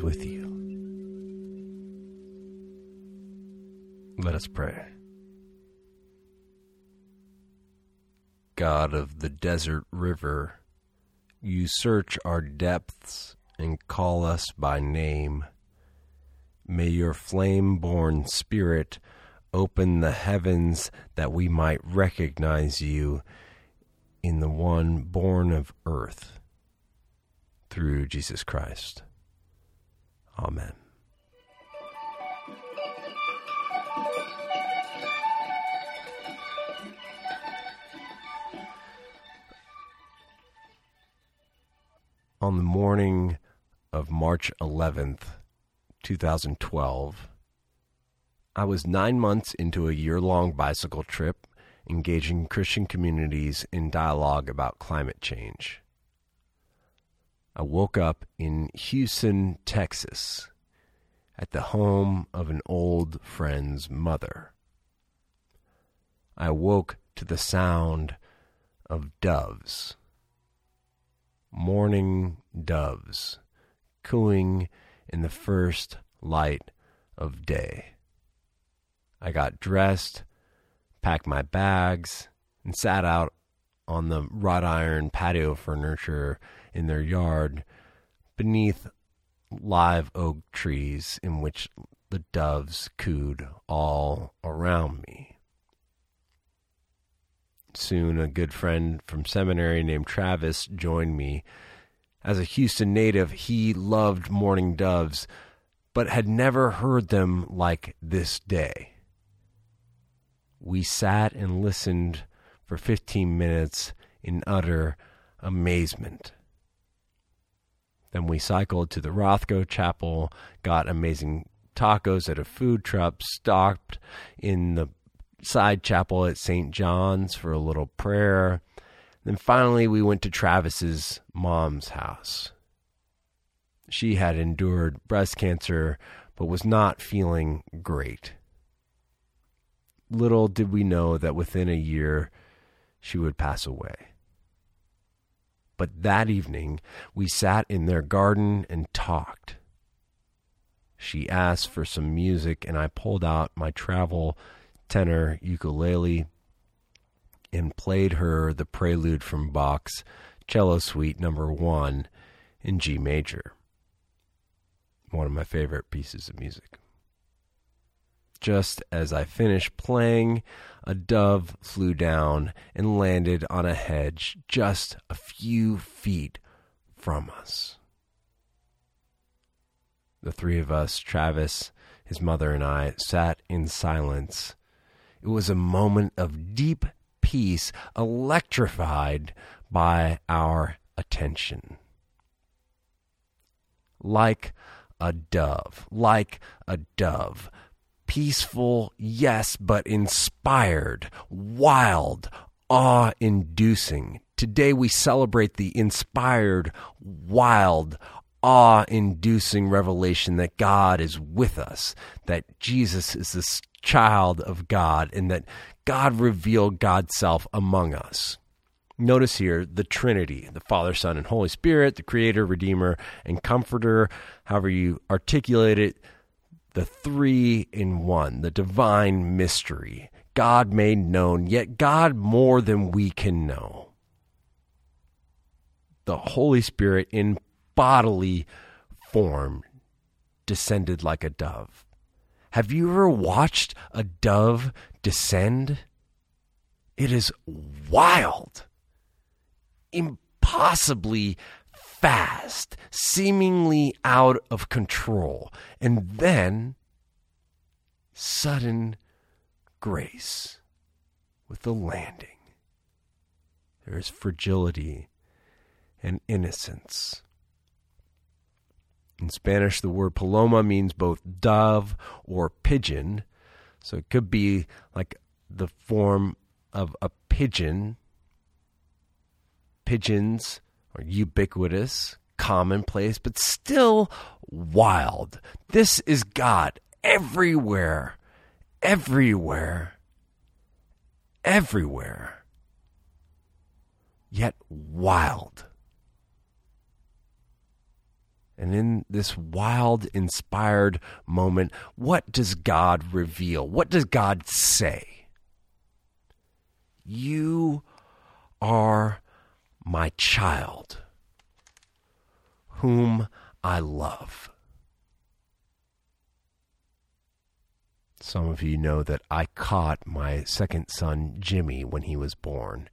With you. Let us pray. God of the desert river, you search our depths and call us by name. May your flame born spirit open the heavens that we might recognize you in the one born of earth through Jesus Christ. Amen. On the morning of March 11th, 2012, I was nine months into a year long bicycle trip engaging Christian communities in dialogue about climate change. I woke up in Houston, Texas, at the home of an old friend's mother. I woke to the sound of doves, morning doves, cooing in the first light of day. I got dressed, packed my bags, and sat out on the wrought iron patio furniture in their yard beneath live oak trees in which the doves cooed all around me. Soon, a good friend from seminary named Travis joined me. As a Houston native, he loved mourning doves, but had never heard them like this day. We sat and listened for 15 minutes in utter amazement. Then we cycled to the Rothko Chapel, got amazing tacos at a food truck, stopped in the side chapel at St. John's for a little prayer. Then finally, we went to Travis's mom's house. She had endured breast cancer but was not feeling great. Little did we know that within a year she would pass away. But that evening, we sat in their garden and talked. She asked for some music, and I pulled out my travel tenor ukulele and played her the prelude from Bach's Cello Suite Number One in G major. One of my favorite pieces of music. Just as I finished playing, a dove flew down and landed on a hedge just a few feet from us. The three of us, Travis, his mother, and I, sat in silence. It was a moment of deep peace, electrified by our attention. Like a dove, like a dove, peaceful, yes, but inspired, wild, awe inducing. Today we celebrate the inspired, wild, awe inducing revelation that God is with us, that Jesus is the child of God, and that God revealed God's self among us. Notice here the Trinity, the Father, Son, and Holy Spirit, the Creator, Redeemer, and Comforter, however you articulate it the three in one, the divine mystery, God made known, yet God more than we can know. The Holy Spirit in bodily form descended like a dove. Have you ever watched a dove descend? It is wild, impossibly fast, seemingly out of control, and then sudden grace with the landing. There is fragility and innocence. In Spanish, the word paloma means both dove or pigeon. So it could be like the form of a pigeon. Pigeons are ubiquitous, commonplace, but still wild. This is God everywhere, everywhere, everywhere, yet wild. And in this wild, inspired moment, what does God reveal? What does God say? You are my child, whom I love. Some of you know that I caught my second son, Jimmy, when he was born.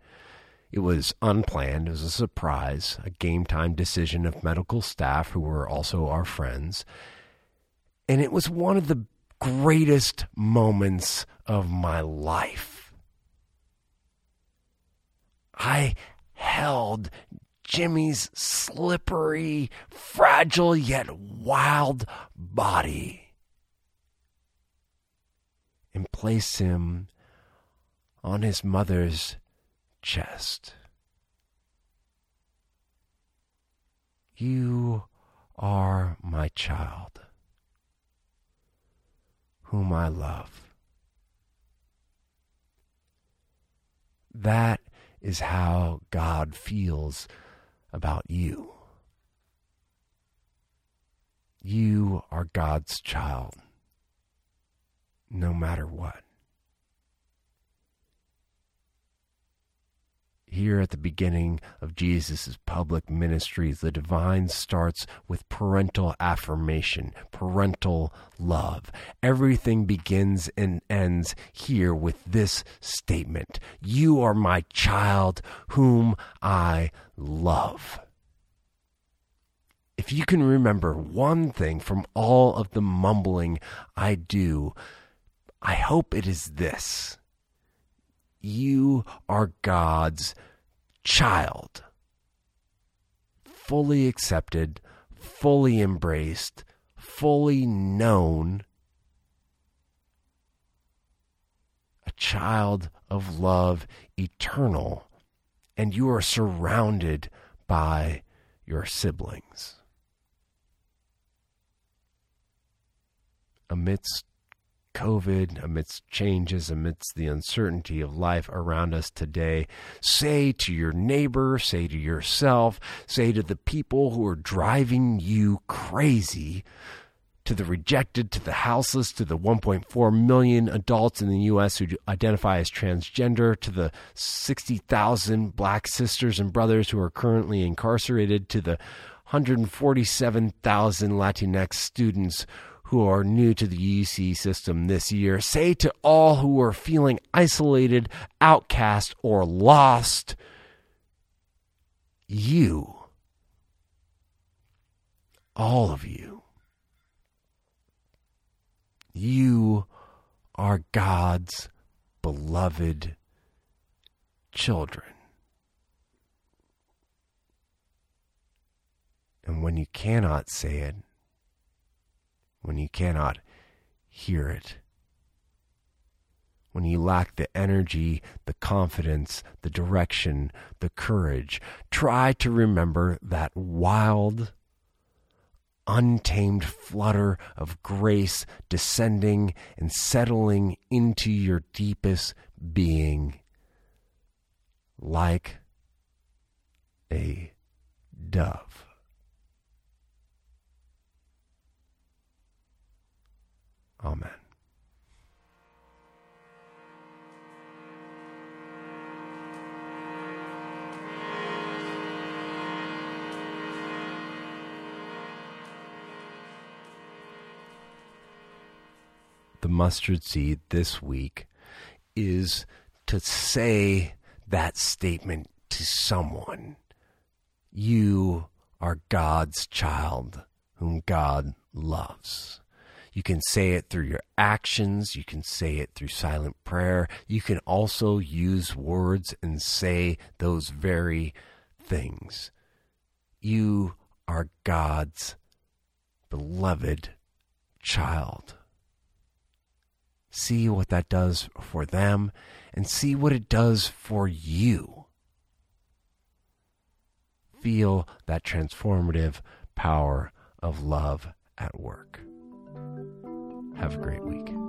It was unplanned, it was a surprise, a game time decision of medical staff who were also our friends. And it was one of the greatest moments of my life. I held Jimmy's slippery, fragile yet wild body and placed him on his mother's chest. You are my child, whom I love. That is how God feels about you. You are God's child, no matter what. Here at the beginning of Jesus' public ministries, the divine starts with parental affirmation, parental love. Everything begins and ends here with this statement You are my child, whom I love. If you can remember one thing from all of the mumbling I do, I hope it is this you are God's child, fully accepted, fully embraced, fully known, a child of love eternal, and you are surrounded by your siblings. Amidst COVID, amidst changes, amidst the uncertainty of life around us today, say to your neighbor, say to yourself, say to the people who are driving you crazy, to the rejected, to the houseless, to the 1.4 million adults in the U.S. who identify as transgender, to the 60,000 black sisters and brothers who are currently incarcerated, to the 147,000 Latinx students who are new to the UC system this year. Say to all who are feeling isolated, outcast, or lost, you, all of you, you are God's beloved children. And when you cannot say it, when you cannot hear it. When you lack the energy, the confidence, the direction, the courage, try to remember that wild, untamed flutter of grace descending and settling into your deepest being like a dove. Amen. The mustard seed this week is to say that statement to someone. You are God's child whom God loves. You can say it through your actions. You can say it through silent prayer. You can also use words and say those very things. You are God's beloved child. See what that does for them and see what it does for you. Feel that transformative power of love at work. Have a great week.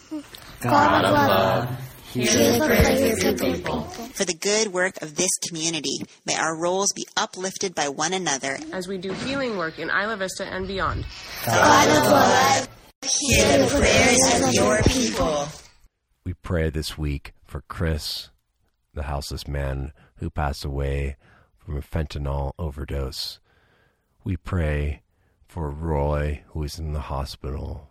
God of love, hear the prayers of your people. For the good work of this community, may our roles be uplifted by one another as we do healing work in Isla Vista and beyond. God of love, hear the prayers of your people. We pray this week for Chris, the houseless man who passed away from a fentanyl overdose. We pray for Roy, who is in the hospital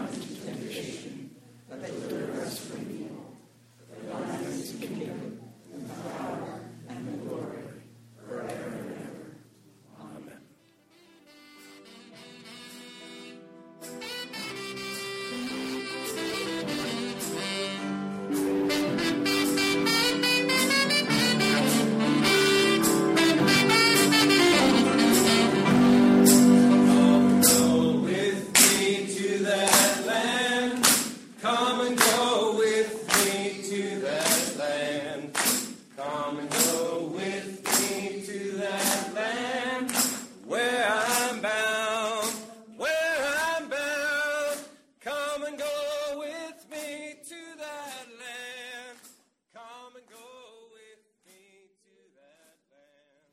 lead